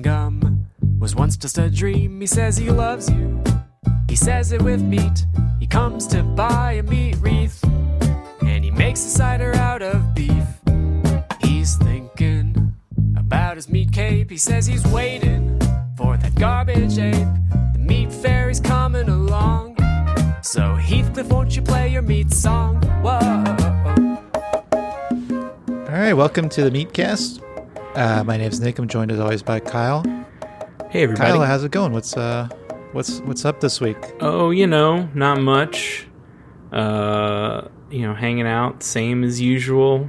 Gum Gum was once just a dream. He says he loves you. He says it with meat. He comes to buy a meat wreath. And he makes a cider out of beef. He's thinking about his meat cape. He says he's waiting for that garbage ape. The meat fairy's coming along. So Heathcliff, won't you play your meat song? Whoa. All right, welcome to the Meatcast. Uh, my name's Nick. I'm joined as always by Kyle. Hey everybody. Kyle, how's it going? What's uh, what's what's up this week? oh, you know, not much. Uh, you know, hanging out, same as usual.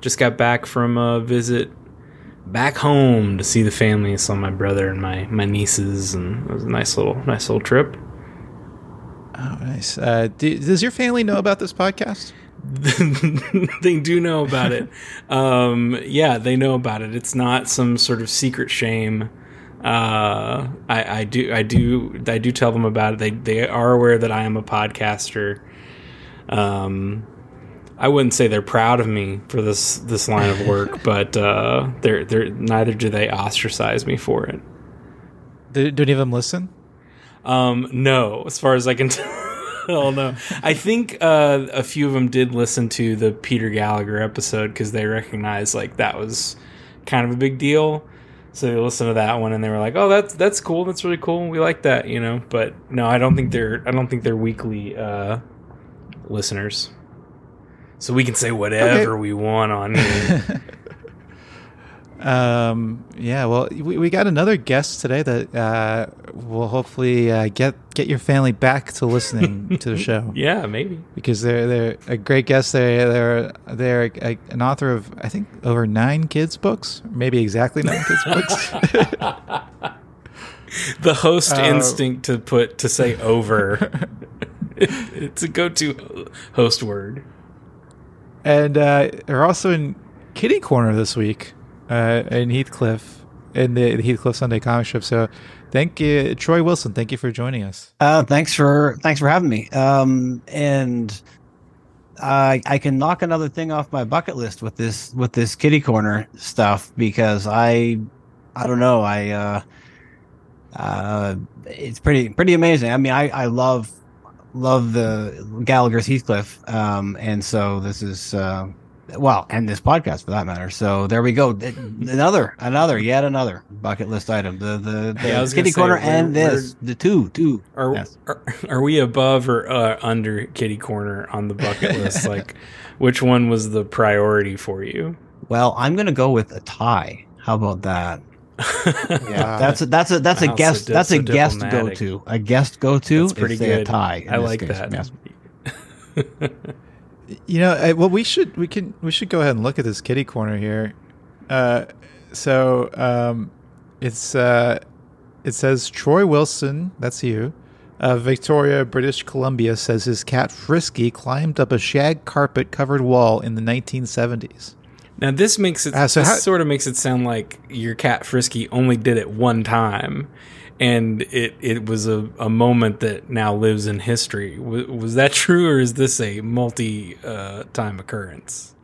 Just got back from a visit back home to see the family. Saw my brother and my my nieces, and it was a nice little nice little trip. Oh, nice. Uh, do, does your family know about this podcast? they do know about it. Um, yeah, they know about it. It's not some sort of secret shame. Uh, I, I do, I do, I do tell them about it. They, they are aware that I am a podcaster. Um, I wouldn't say they're proud of me for this this line of work, but uh, they're they're neither do they ostracize me for it. Do, do any of them listen? Um, no, as far as I can tell. Oh no! I think uh, a few of them did listen to the Peter Gallagher episode because they recognized like that was kind of a big deal. So they listened to that one and they were like, "Oh, that's that's cool. That's really cool. We like that," you know. But no, I don't think they're I don't think they're weekly uh, listeners. So we can say whatever Okay. we want on here. Um, yeah. Well, we, we got another guest today that uh, will hopefully uh, get get your family back to listening to the show. yeah, maybe. because they're they're a great guest. They're they're they're a, an author of I think over nine kids books, maybe exactly nine kids books. The host Uh, instinct to put to say over. it's a go-to host word. and uh, they're also in Kitty Corner this week uh, in Heathcliff in the, Heathcliff Sunday comic strip. So thank you, Troy Wilson. Thank you for joining us. Uh, thanks for thanks for having me. Um, and I I can knock another thing off my bucket list with this with this kitty corner stuff because I I don't know I uh, uh, it's pretty pretty amazing. I mean I I love love the Gallagher's Heathcliff. Um, and so this is uh, well, and this podcast for that matter. So there we go. Another another yet another bucket list item. The the, the Yeah, I was gonna kitty say, corner and this the two two. Are, Yes. are are we above or uh, under Kitty Corner on the bucket list? like, which one was the priority for you? Well, I'm gonna go with a tie. How about that? Yeah. That's a, that's a that's a Wow, so guest di- that's so a guest go to a guest go to. Pretty good. tie. I like case. that. Yes. You know, I, well, we should we can we should go ahead and look at this kitty corner here. Uh, so um, it's uh, it says Troy Wilson. That's you. Uh, Victoria, British Columbia says his cat Frisky climbed up a shag carpet covered wall in the 1970s. Now this makes it Ah, so this how- sort of makes it sound like your cat Frisky only did it one time, and it it was a, a moment that now lives in history. W- was that true, or is this a multi uh, time occurrence?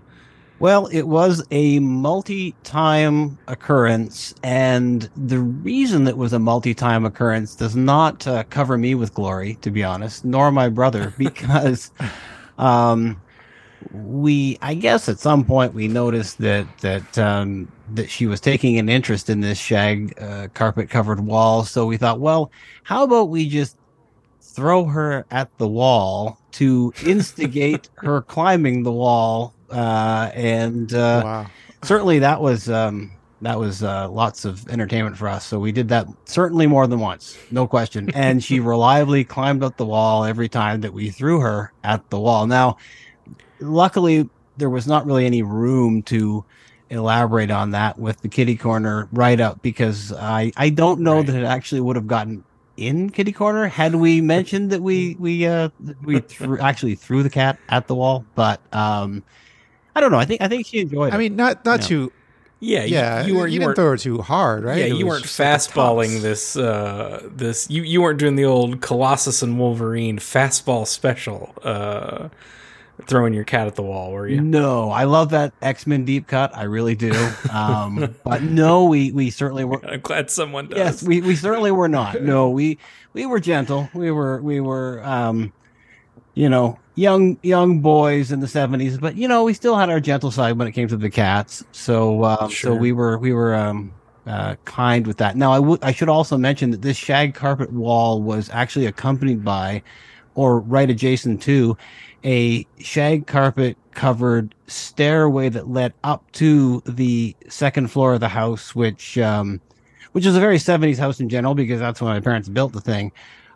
Well, it was a multi-time occurrence, and the reason it was a multi-time occurrence does not uh, cover me with glory, to be honest, nor my brother, because um, we, I guess, at some point we noticed that that um, that she was taking an interest in this shag uh, carpet-covered wall. So we thought, well, how about we just throw her at the wall to instigate her climbing the wall uh, and uh, wow. certainly that was um, that was uh, lots of entertainment for us. So we did that certainly more than once, no question. And she reliably climbed up the wall every time that we threw her at the wall. Now, luckily, there was not really any room to elaborate on that with the kitty corner right up because I I don't know Right. that it actually would have gotten in kitty corner had we mentioned that we we uh we threw, actually threw the cat at the wall but um I don't know I think I think she enjoyed it I mean, not not Yeah. too. Yeah, Yeah, you, you, were, you you didn't weren't throw her too hard, right? Yeah, It you weren't just like fastballing this. Uh, this you you weren't doing the old Colossus and Wolverine fastball special. Uh, throwing your cat at the wall, were you? No, I love that X Men deep cut. I really do. Um, but no, we we certainly were. I'm glad someone does. Yes, we, we certainly were not. No, we we were gentle. We were we were um, you know young young boys in the seventies, but you know we still had our gentle side when it came to the cats. So um, Sure. so we were we were um, uh, kind with that. Now I would I should also mention that this shag carpet wall was actually accompanied by, or right adjacent to, a shag carpet covered stairway that led up to the second floor of the house, which um, which is a very 70s house in general because that's when my parents built the thing.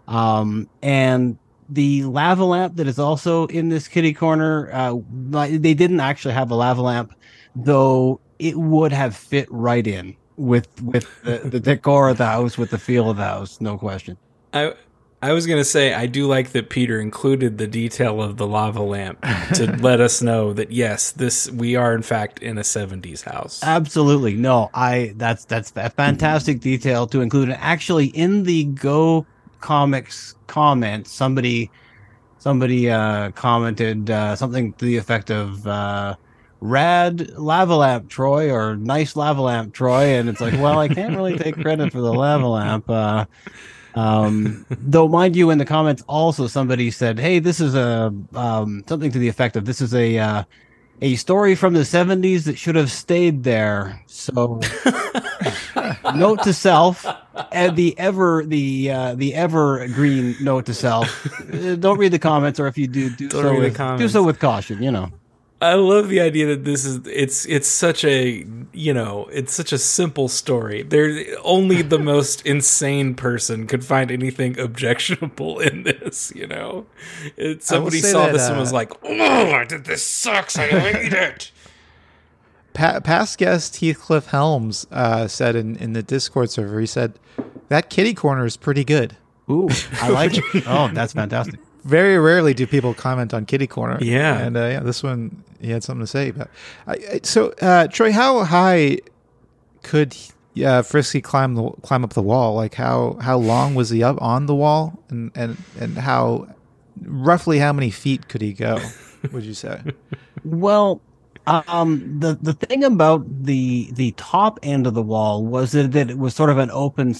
Um, and the lava lamp that is also in this kitty corner, uh, they didn't actually have a lava lamp, though it would have fit right in with with the, the decor of the house, with the feel of the house, no question. I I was gonna say I do like that Peter included the detail of the lava lamp to let us know that yes, this we are in fact in a '70s house. Absolutely. No, I that's that's a fantastic detail to include. And actually in the Go Comics comments, somebody somebody uh commented uh something to the effect of uh rad lava lamp Troy or nice lava lamp Troy and it's like, well, I can't really take credit for the lava lamp. Uh um though mind you in the comments also somebody said, "Hey, this is a um something to the effect of this is a uh a story from the 70s that should have stayed there. So note to self and the ever the uh, the evergreen note to self uh, don't read the comments or if you do do Don't so read the with, do so with caution you know I love the idea that this is it's it's such a you know it's such a simple story. There only the most insane person could find anything objectionable in this. You know, it, somebody saw that, this and uh, was like, "Oh, I did this sucks. I hate it." Pa- past guest Heathcliff Helms uh, said in, in the Discord server, he said, that kitty corner is pretty good. ooh i like it oh that's fantastic Very rarely do people comment on kitty corner. Yeah. And uh, yeah, this one, he had something to say about. I, I, so, uh, Troy, how high could uh, Frisky climb the climb up the wall? Like how how long was he up on the wall, and and and how roughly how many feet could he go? Would you say? Well, um, the the thing about the the top end of the wall was that, that it was sort of an open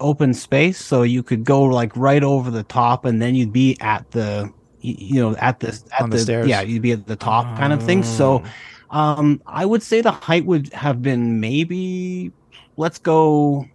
open space, so you could go like right over the top, and then you'd be at the you know at the at On the stairs. Yeah, you'd be at the top kind of thing. So, um, I would say the height would have been maybe let's go.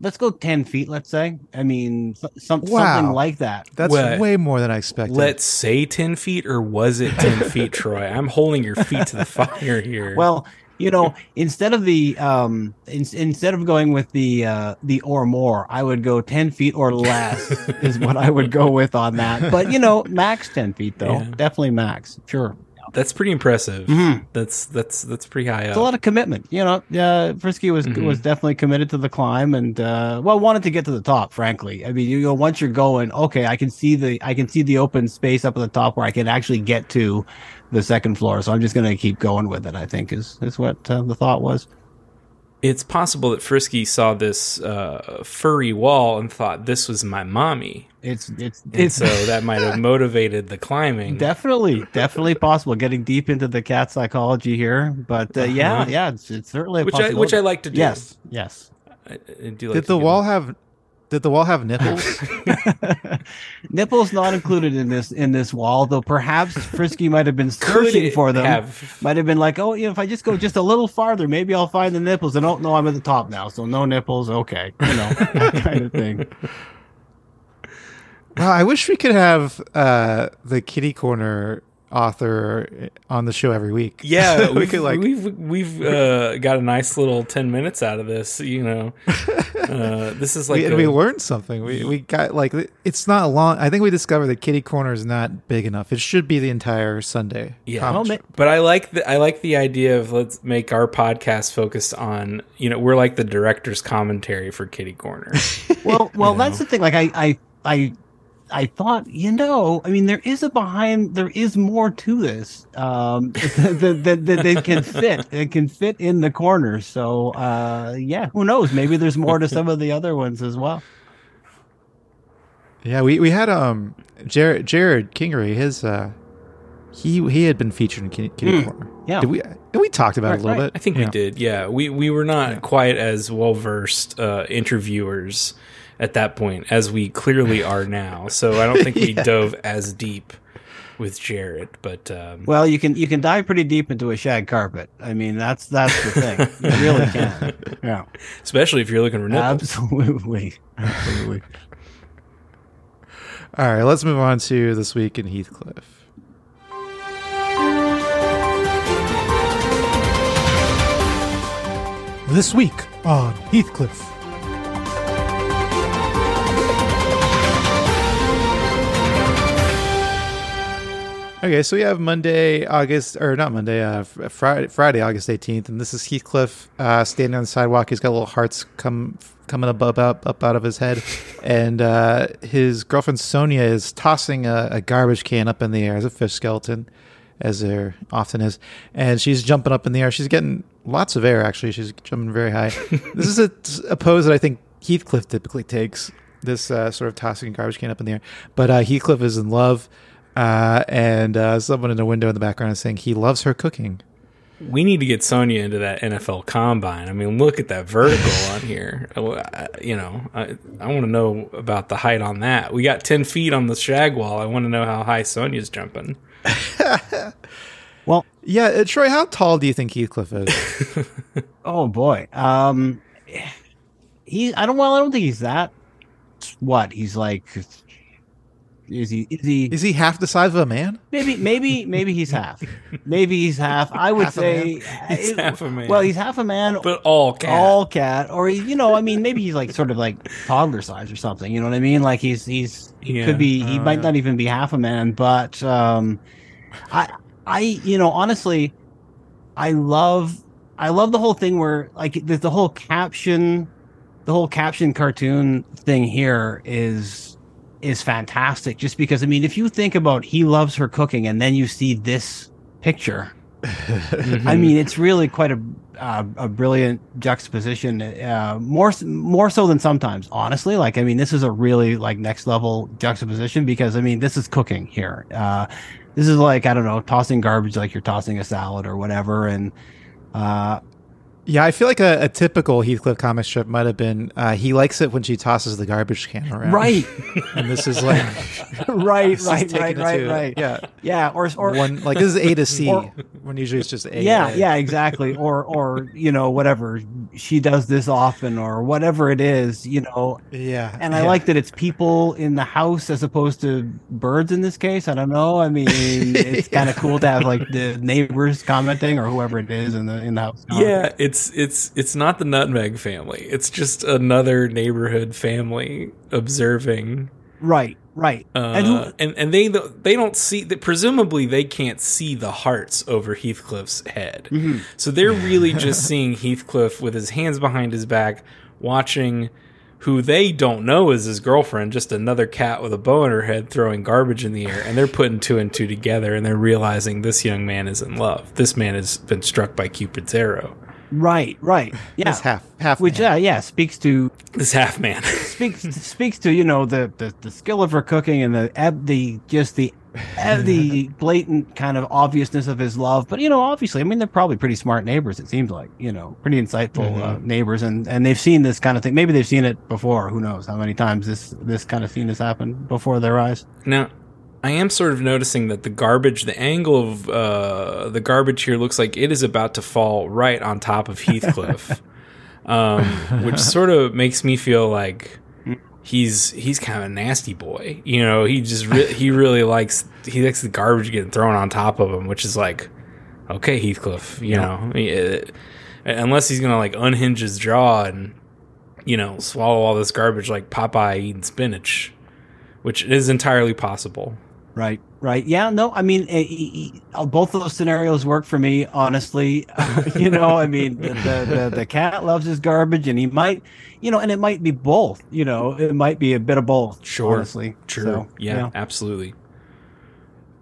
Let's go ten feet. Let's say. I mean, so- some, something like that. That's Well, way more than I expected. Let's say ten feet, or was it ten feet, Troy? I'm holding your feet to the fire here. Well, you know, instead of the um, in, instead of going with the uh, the or more, I would go ten feet or less is what I would go with on that. But you know, max ten feet though, Yeah. definitely max. Sure, that's pretty impressive. Mhm. That's that's that's pretty high up. it's up. a lot of commitment. You know, uh, Frisky was Mhm. was definitely committed to the climb and uh, well wanted to get to the top. Frankly, I mean, you know, once you're going, okay, I can see the I can see the open space up at the top where I can actually get to the second floor. So I'm just going to keep going with it. I think is is what uh, the thought was. It's possible that Frisky saw this uh, furry wall and thought this was my mommy, It's it's and it's so that might have motivated the climbing. definitely definitely possible. Getting deep into the cat psychology here, but uh, yeah, Uh-huh. yeah, it's, it's certainly a which I which. I like to do. yes, yes. I, I do like did the wall that. have did the wall have nipples? Nipples not included in this in this wall, though. Perhaps Frisky might have been searching for them. have- Might have been like, oh, you know, if I just go just a little farther, maybe I'll find the nipples. And oh no, I'm at the top now, so no nipples. Okay, you know, that kind of thing. Well, I wish we could have uh, the kitty corner author on the show every week. Yeah, we we've, could like we've we've uh, got a nice little ten minutes out of this. You know, uh, this is like we, and we learned something. We we got like it's not long. I think we discovered that kitty corner is not big enough. It should be the entire Sunday. Yeah. Well, But I like the I like the idea of let's make our podcast focused on you know we're like the director's commentary for Kitty Corner. well, well, You that's the thing. Like, I, I, I, I thought, you know, I mean, there is a behind, there is more to this um, that, that, that, that can fit. It can fit in the corners. So, uh, yeah, who knows? Maybe there's more to some of the other ones as well. Yeah, we, we had um Jared Jared Kingery his uh he he had been featured in Kitty, Kitty Mm, Corner. yeah. Did we we talked about it a little right. bit. I think we did. Yeah, we we were not quite as well versed uh, interviewers at that point as we clearly are now. So I don't think we Yeah. dove as deep with Jared. But um, Well, you can you can dive pretty deep into a shag carpet. I mean, that's that's the thing. You really can. Yeah, especially if you're looking for nipples. absolutely, absolutely. All right, let's move on to this week in Heathcliff. This week on Heathcliff. Okay, so we have Monday, August, or not Monday, uh, Friday, Friday, August 18th, and this is Heathcliff uh, standing on the sidewalk. He's got little hearts come coming up, up, up, up out of his head, and uh, his girlfriend Sonja is tossing a, a garbage can up in the air as a fish skeleton, as there often is, and she's jumping up in the air. She's getting lots of air, actually. She's jumping very high. this is a, a pose that I think Heathcliff typically takes. This uh, sort of tossing a garbage can up in the air, but uh, Heathcliff is in love. Uh, and uh, someone in a window in the background is saying he loves her cooking. We need to get Sonja into that NFL combine. I mean, look at that vertical on here. I- You know, I, I want to know about the height on that. We got 10 feet on the shag wall. I want to know how high Sonja's jumping. Well, Yeah, uh, Troy, how tall do you think Heathcliff is? oh boy. Um, he. I don't. Well, I don't think he's that. What he's like. Is he? Is he? is he half the size of a man? Maybe, maybe, maybe he's half. Maybe he's half. I would Half say He's half a man. Well, he's half a man, But all cat. all cat, or you know, I mean, maybe he's like sort of like toddler size or something. You know what I mean? Like he's he's he Yeah. could be. He Uh, might not even be half a man, but um, I I you know honestly, I love I love the whole thing where like the, the whole caption, the whole caption cartoon thing here is is fantastic. Just because I mean, if you think about he loves her cooking, and then you see this picture. I mean, it's really quite a uh, a brilliant juxtaposition. Uh, more more so than sometimes, honestly. Like, I mean, this is a really like next level juxtaposition because I mean, this is cooking here. Uh, this is like I don't know, tossing garbage like you're tossing a salad or whatever, and uh, Yeah, I feel like a, a typical Heathcliff comic strip might have been uh, he likes it when she tosses the garbage can around. right, And this is like right, this right, taking right, right, to- right. Yeah. Yeah, or or One like this is A to C Or- when usually it's just A. yeah A. yeah exactly or or you know whatever she does this often or whatever it is you know Yeah. and I yeah. like that it's people in the house as opposed to birds in this case. I don't know. I mean, it's kind of cool to have like the neighbors commenting or whoever it is in the in the house. Yeah, it's it's it's it's not the Nutmeg family. It's just another neighborhood family observing, right, right. uh, and who? and and they they don't see that. Presumably, they can't see the hearts over Heathcliff's head, Mhm. so they're really just seeing Heathcliff with his hands behind his back, watching who they don't know is his girlfriend, just another cat with a bow in her head throwing garbage in the air, and they're putting two and two together, and they're realizing this young man is in love. This man has been struck by Cupid's arrow. Right, right. Yeah, It's half half which man. uh, yeah speaks to This half man. speaks speaks to you know the, the the skill of her cooking and the eb- the just the the blatant kind of obviousness of his love. But you know obviously i mean they're probably pretty smart neighbors it seems like you know pretty insightful uh, neighbors. And and they've seen this kind of thing. Maybe they've seen it before. Who knows? How many times this this kind of scene has happened before their eyes? Now, I am sort of noticing that the garbage, the angle of uh, the garbage here looks like it is about to fall right on top of Heathcliff, um, which sort of makes me feel like he's he's kind of a nasty boy. You know, he just re- he really likes he likes the garbage getting thrown on top of him, which is like, okay, Heathcliff, you know, eh, unless he's gonna like unhinge his jaw and you know swallow all this garbage like Popeye eating spinach which is entirely possible. Right right yeah no i mean eh, eh, eh, both of those scenarios work for me honestly you know i mean the, the the the cat loves his garbage and he might you know and it might be both you know it might be a bit of both Sure. honestly True. So, yeah, absolutely.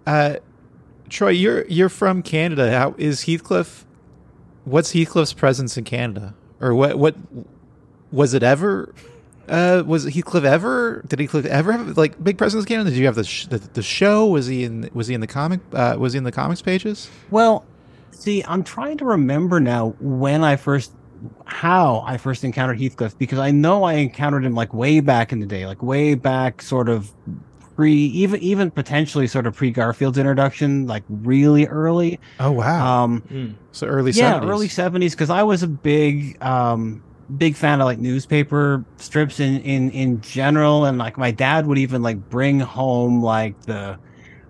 Uh, Troy, you're you're from Canada. How is Heathcliff? What's Heathcliff's presence in Canada, or what? What was it ever Uh, was Heathcliff ever? Did Heathcliff ever have like big presence in Canada? Did you have the sh- the, the show? Was he in? Was he in the comic? Uh, was he in the comics pages? Well, see, I'm trying to remember now when I first, how I first encountered Heathcliff because I know I encountered him like way back in the day, like way back, sort of pre, even even potentially sort of pre Garfield's introduction, like really early. Oh wow! Um, Mm. so early yeah, 70s. early '70s because I was a big, um, big fan of like newspaper strips in in in general, and like my dad would even like bring home like the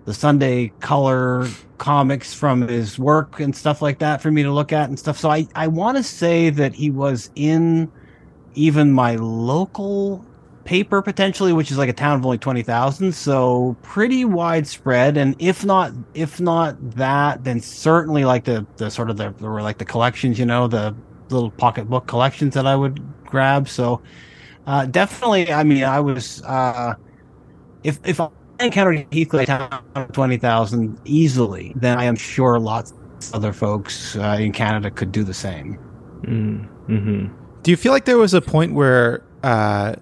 the Sunday color comics from his work and stuff like that for me to look at and stuff. So I I want to say that he was in even my local paper potentially which is like a town of only 20,000 so pretty widespread and if not if not that then certainly like the the sort of the were like the collections you know the little pocketbook collections that I would grab so uh definitely I mean I was uh if if I encountered Heathcliff town 20,000 easily then I am sure lots of other folks uh, in Canada could do the same Mm. hmm Do you feel like there was a point where uh,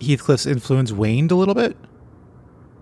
Heathcliff's influence waned a little bit?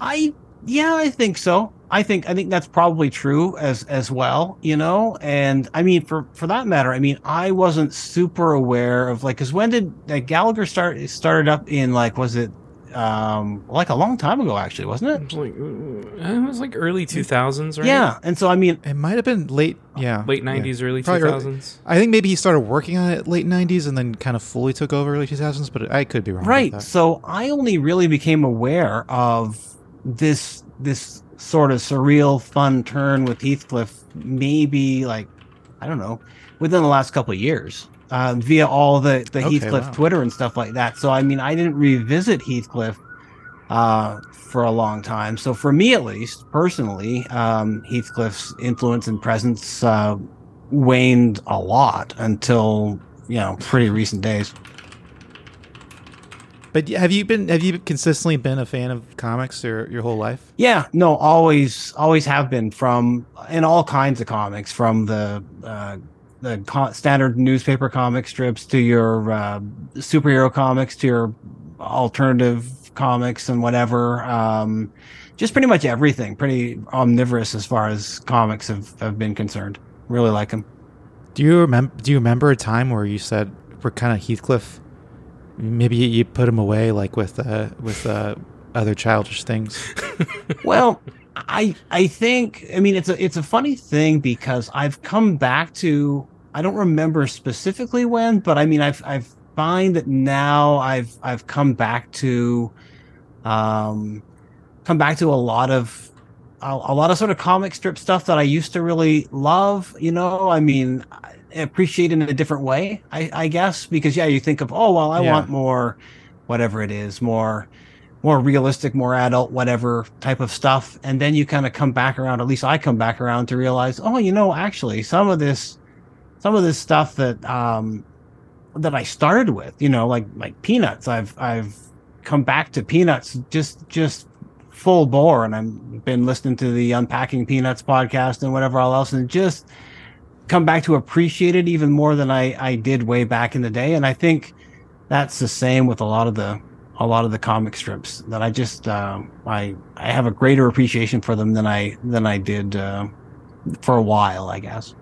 I yeah, I think so. I think I think that's probably true as as well, you know. And I mean, for for that matter, I mean, I wasn't super aware of like because when did like, Gallagher start started up in like was it um like a long time ago actually, wasn't it? It was like uh, it was like early two thousands, right? Yeah, and so I mean, It might have been late, yeah, late nineties, early two Probably early- thousands. I think maybe he started working on it late '90s and then kind of fully took over early 2000s, but I could be wrong. right. About that. So I only really became aware of this this sort of surreal fun turn with Heathcliff maybe like I don't know within the last couple of years uh, via all the the Okay, Heathcliff wow. Twitter and stuff like that. So I mean I didn't revisit Heathcliff uh, for a long time. So for me at least personally, um, Heathcliff's influence and presence uh, waned a lot until you know pretty recent days. But have you been have you consistently been a fan of comics your your whole life? Yeah, no, always, always have been from in all kinds of comics, from the uh, the co- standard newspaper comic strips to your uh, superhero comics to your alternative comics and whatever. Um, just pretty much everything. Pretty omnivorous as far as comics have, have been concerned. Really like them. Do you remember Do you remember a time where you said we're kind of Heathcliff? Maybe you- put him away like with uh, with uh, other childish things. well i i think i mean it's a it's a funny thing because i've come back to i don't remember specifically when but i mean i've i've find that now i've i've come back to um come back to a lot of a, a lot of sort of comic strip stuff that i used to really love you know i mean appreciate in a different way i i guess because yeah you think of oh well i Yeah. want more whatever it is more more realistic, more adult, whatever type of stuff. And then you kind of come back around, at least I come back around to realize, oh, you know, actually some of this, some of this stuff that, um, that I started with, you know, like, like peanuts, I've, I've come back to peanuts just, just full bore. And I've been listening to the unpacking peanuts podcast and whatever all else and just come back to appreciate it even more than I, I did way back in the day. And I think that's the same with a lot of the, a lot of the comic strips that I just um, I I have a greater appreciation for them than I than I did uh, for a while, I guess.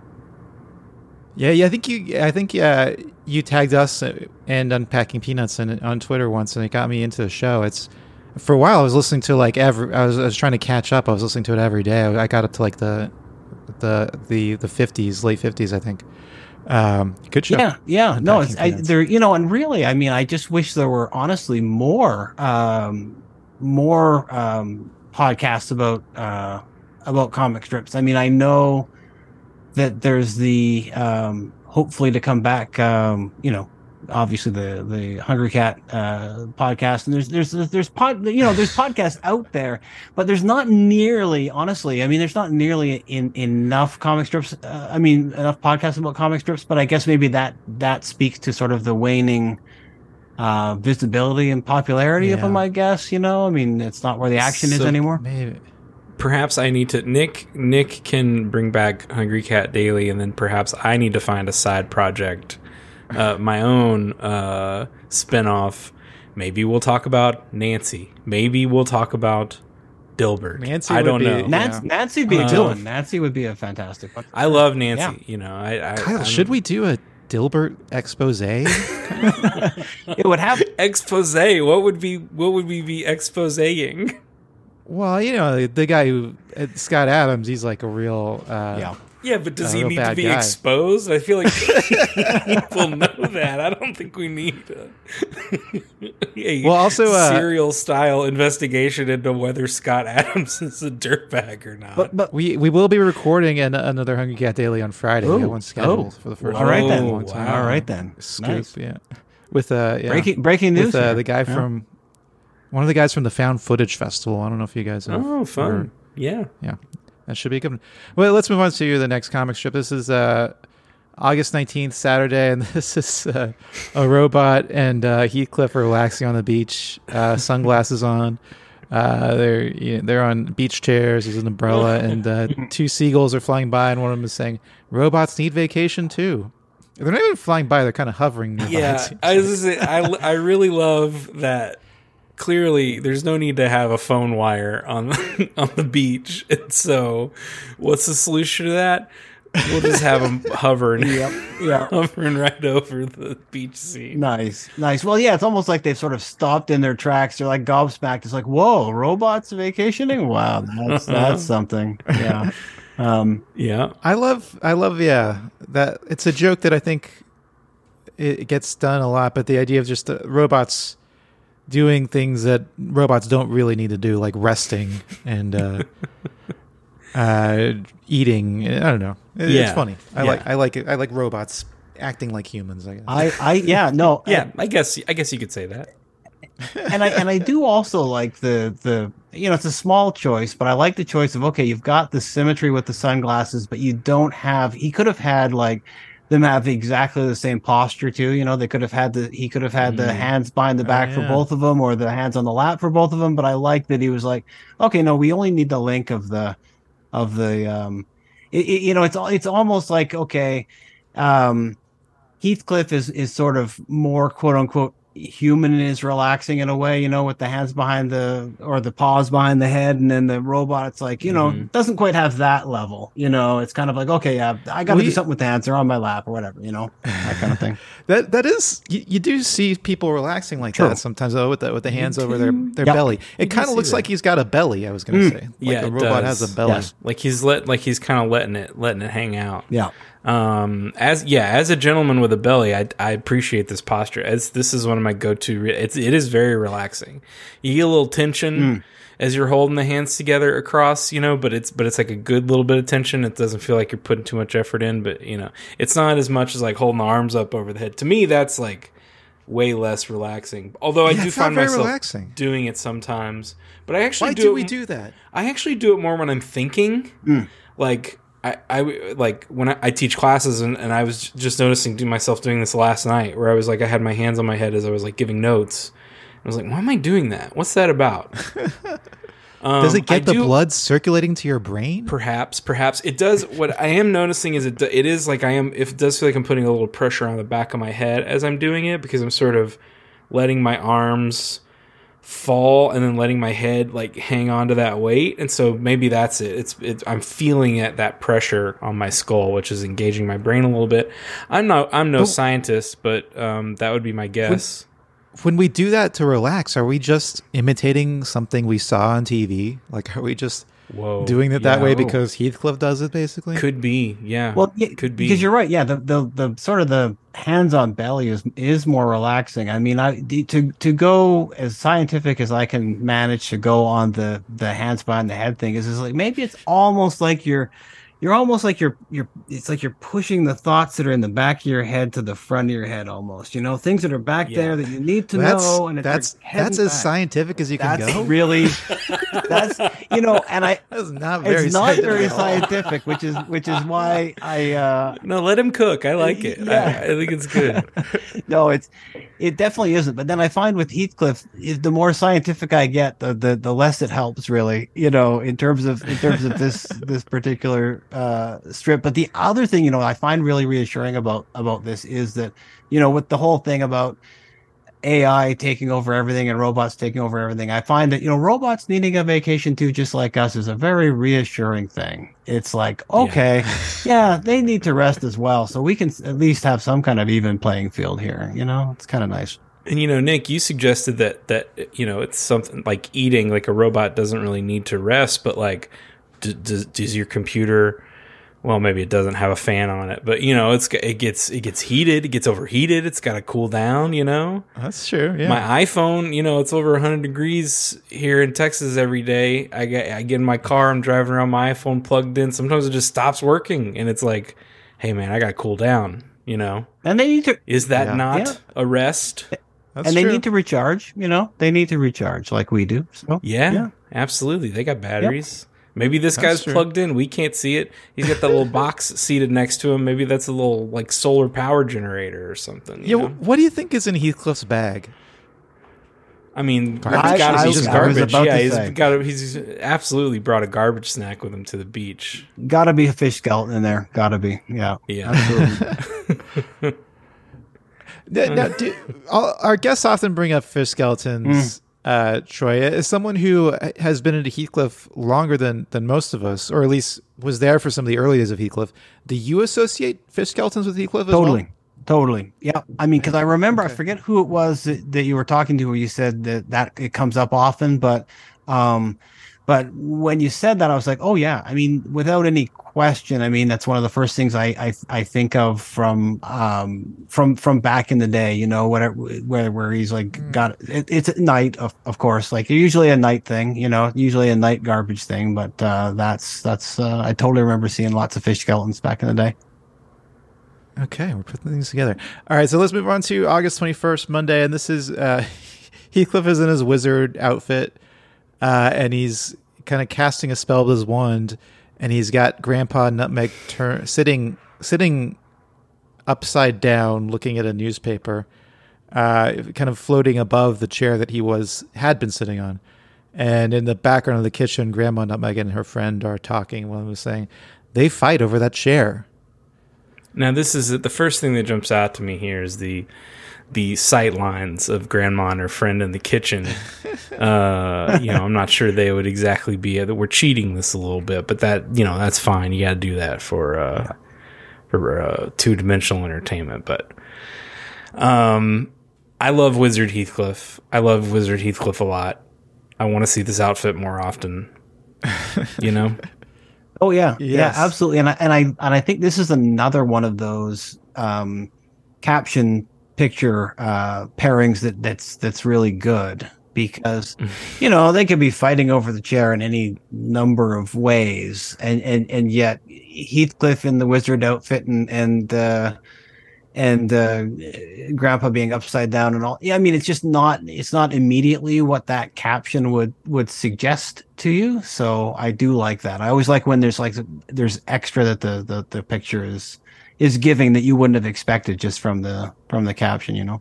Yeah, yeah. I think you. I think uh, you tagged us uh, and unpacking peanuts and on Twitter once, and it got me into the show. It's for a while. I was listening to like every. I was, I was trying to catch up. I was listening to it every day. I got up to like the the the the fifties, late fifties, I think. Um, good show. Yeah, yeah. No, it's I, there. You know, and really, I mean, I just wish there were honestly more um, more um, podcasts about uh, about comic strips. I mean, I know that there's the um, hopefully to come back. Um, you know, obviously the the Hungry Cat uh, podcast, and there's there's there's pod you know there's podcasts out there, but there's not nearly honestly. I mean, there's not nearly in enough comic strips. Uh, I mean, enough podcasts about comic strips, but I guess maybe that that speaks to sort of the waning. Uh, visibility and popularity of them, I guess. You know, I mean, it's not where the action is anymore. Maybe. Perhaps I need to Nick Nick can bring back Hungry Cat Daily and then perhaps I need to find a side project, uh, my own uh spin-off Maybe we'll talk about Nancy. Maybe we'll talk about Dilbert. Nancy I don't be- know. Yeah. Nancy, Nancy would be a Uh, good one. Nancy would be a fantastic one. I love Nancy. Yeah. You know, I, I Kyle, I'm- should we do a Dilbert expose? It would have expose? What would be what would we be exposing? well, you know, the guy who uh, Scott Adams, he's like a real. Uh, yeah. Yeah, but does he need to be guy. exposed? I feel like people know that. I don't think we need a, a Well, also, uh, serial style investigation into whether Scott Adams is a dirtbag or not. But but We we will be recording an, another Hungry Cat Daily on Friday. we Ooh. got one scheduled Oh. for the first all right time in a then. long time. wow. All right then. Scoop, Nice. yeah. With uh, yeah. Breaking breaking news. with uh, the guy Yeah. from one of the guys from the Found Footage Festival. I don't know if you guys have. oh, fun. heard. Yeah. Yeah, that should be good. Well, let's move on to the next comic strip. This is uh, August 19th, Saturday, and this is uh, a robot and uh, Heathcliff are relaxing on the beach, uh, sunglasses on. Uh, they're you know, they're on beach chairs. There's an umbrella, and uh, two seagulls are flying by, and one of them is saying, "Robots need vacation too." They're not even flying by; they're kind of hovering. Nearby, Yeah, I was like. just say, I I really love that. Clearly, there's no need to have a phone wire on on the beach, and so what's the solution to that? We'll just have them hovering, yeah. hovering right over the beach scene. Nice, nice. Well, yeah, it's almost like they've sort of stopped in their tracks. They're like gobsmacked. It's like, whoa, robots vacationing? Wow, that's that's something. Yeah. Um, Yeah, I love, I love, yeah. That it's a joke that I think it, it gets done a lot, but the idea of just uh, robots doing things that robots don't really need to do, like resting and uh, uh, eating. I don't know. It- Yeah. It's funny. I Yeah. like, I like it. I like robots acting like humans. I guess. I, I, yeah, no, yeah. I guess I guess you could say that. and I and I do also like the the you know it's a small choice, but I like the choice of okay, you've got the symmetry with the sunglasses, but you don't have. He could have had like them have exactly the same posture too. You know, they could have had the he could have had the Mm. hands behind the Oh, back for yeah. both of them, or the hands on the lap for both of them. But I like that he was like, okay, no, we only need the link of the of the um, it, it- you know, it's al- it's almost like okay, um, Heathcliff is is sort of more quote unquote human and is relaxing in a way, you know, with the hands behind the or the paws behind the head, and then the robot, it's like you know, Mhm. doesn't quite have that level. You know, it's kind of like okay, yeah, I got to do something with the hands. They're on my lap or whatever, you know, that kind of thing. That that is you, you do see people relaxing like True. that sometimes though with the with the hands over their their Yep. belly. It kind of looks that. like he's got a belly. I was gonna Mm. say, like Yeah, a it robot does. has a belly. Yes. Like he's let like he's kind of letting it letting it hang out. Yeah, Um, as yeah, as a gentleman with a belly, I, I appreciate this posture. As this is one of my go to. Re- it's it is very relaxing. You get a little tension as you're holding the hands together across, you know, but it's but it's like a good little bit of tension. It doesn't feel like you're putting too much effort in, but you know, it's not as much as like holding the arms up over the head. To me, that's like way less relaxing. Although I Yeah, do find myself doing. doing it sometimes, but I actually Why do do we m- do that? I actually do it more when I'm thinking. Like I, I like when I, I teach classes, and, and I was just noticing to myself doing this last night, where I was like, I had my hands on my head as I was like giving notes. I was like, why am I doing that? What's that about? Um, Does it I get the do- blood circulating to your brain? Perhaps, perhaps it does. What I am noticing is it do- it is like I am. If it does feel like I'm putting a little pressure on the back of my head as I'm doing it because I'm sort of letting my arms fall and then letting my head like hang on to that weight, and so maybe that's it. It's it, I'm feeling it that pressure on my skull, which is engaging my brain a little bit. I'm not I'm no But- scientist, but um, that would be my guess. when we do that to relax, are we just imitating something we saw on TV? Like, are we just Whoa, doing it that yeah. way because Heathcliff does it, basically? Could be, yeah. well, yeah, could be because you're right. Yeah, the, the the sort of the hands on belly is is more relaxing. I mean, I to to go as scientific as I can manage to go on the the hands behind the head thing is is like maybe it's almost like you're you're almost like you're you're it's like you're pushing the thoughts that are in the back of your head to the front of your head almost. You know, things that are back Yeah. there that you need to that's know, and it's that's that's as back. scientific as you can That's go. really that's you know, and I That's not very. it's not scientific very scientific, which is which is why I uh no, let him cook. I like it. Yeah. I, I think it's good. no, it's it definitely isn't. But then I find with Heathcliff, the more scientific I get, the the, the less it helps. Really, you know, in terms of in terms of this this particular uh, strip. But the other thing, you know, I find really reassuring about about this is that you know, with the whole thing about AI taking over everything and robots taking over everything. I find that, you know, robots needing a vacation too, just like us, is a very reassuring thing. It's like, okay, yeah, they need to rest as well. So we can at least have some kind of even playing field here. You know, it's kind of nice. And you know, Nick, you suggested that that you know it's something like eating. Like a robot doesn't really need to rest, but like, d- d- does your computer? Well, maybe it doesn't have a fan on it, but you know, it's it gets it gets heated, it gets overheated. It's got to cool down. You know, That's true. Yeah. my iPhone, you know, it's over 100 degrees here in Texas every day. I get I get in my car, I'm driving around my iPhone plugged in. Sometimes it just stops working, and it's like, hey man, I got to cool down. You know, And they need to, is that Yeah. not Yeah. a rest? That's and they true. need to recharge. You know, they need to recharge like we do. So Yeah, Yeah. absolutely. They got batteries. Maybe this That's guy's true. plugged in. We can't see it. He's got that little box seated next to him. Maybe that's a little like solar power generator or something. Yeah. You know? What do you think is in Heathcliff's bag? I mean, Garbage? it's got I to be just garbage. about Yeah, to he's say. got. He's absolutely brought a garbage snack with him to the beach. gotta be a fish skeleton in there. Gotta be. Yeah. Yeah. Absolutely. Now, now, do, all, our guests often bring up fish skeletons. Mm. Uh, Troy, as someone who has been into Heathcliff longer than than most of us, or at least was there for some of the early days of Heathcliff, do you associate fish skeletons with Heathcliff as Totally. well? Totally. Yeah. I mean, because I remember, I forget who it was that, that you were talking to, where you said that that it comes up often, but, um, but when you said that, I was like, oh yeah. I mean, without any question, I mean, that's one of the first things I I, I think of from um from from back in the day. You know, whatever where where he's like got it, it's at night, of of course, like usually a night thing. You know, usually a night garbage thing. But uh, that's that's uh, I totally remember seeing lots of fish skeletons back in the day. Okay, we're putting things together. All right, so let's move on to August 21st, Monday. And this is uh, Heathcliff is in his wizard outfit, uh, and he's kind of casting a spell with his wand, and he's got Grandpa Nutmeg tur- sitting sitting upside down, looking at a newspaper, uh, kind of floating above the chair that he was had been sitting on. And in the background of the kitchen, Grandma Nutmeg and her friend are talking. One was saying, "They fight over that chair." Now, this is the first thing that jumps out to me here is the the sight lines of grandma and her friend in the kitchen. Uh, you know, I'm not sure they would exactly be. We're cheating this a little bit, but that you know that's fine. You got to do that for uh, for uh, two dimensional entertainment. But um, I love Wizard Heathcliff. I love Wizard Heathcliff a lot. I want to see this outfit more often. You know. Oh yeah, Yes. yeah, absolutely. And I and I and I think this is another one of those um, caption picture uh, pairings that that's that's really good because you know they could be fighting over the chair in any number of ways, and and and yet Heathcliff in the wizard outfit and and uh, and uh, grandpa being upside down and all yeah i mean it's just not it's not immediately what that caption would would suggest to you. So i do like that. I always like when there's like there's extra that the the, the picture is is giving that you wouldn't have expected just from the from the caption you know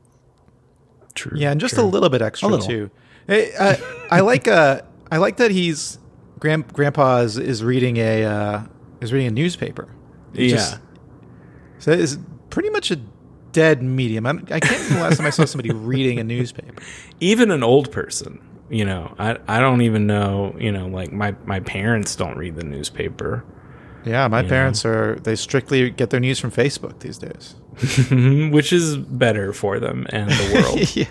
True. Yeah, and just true. a little bit extra little. too. Hey, uh, I like uh, I like that he's grand, grandpa is, is reading a uh, is reading a newspaper. He Yeah. just- so it's pretty much a dead medium. I, don't- I can't remember the last time I saw somebody reading a newspaper. even an old person you know i i don't even know you know like my my parents don't read the newspaper Yeah, my Yeah. parents are they strictly get their news from Facebook these days. which is better for them and the world yeah.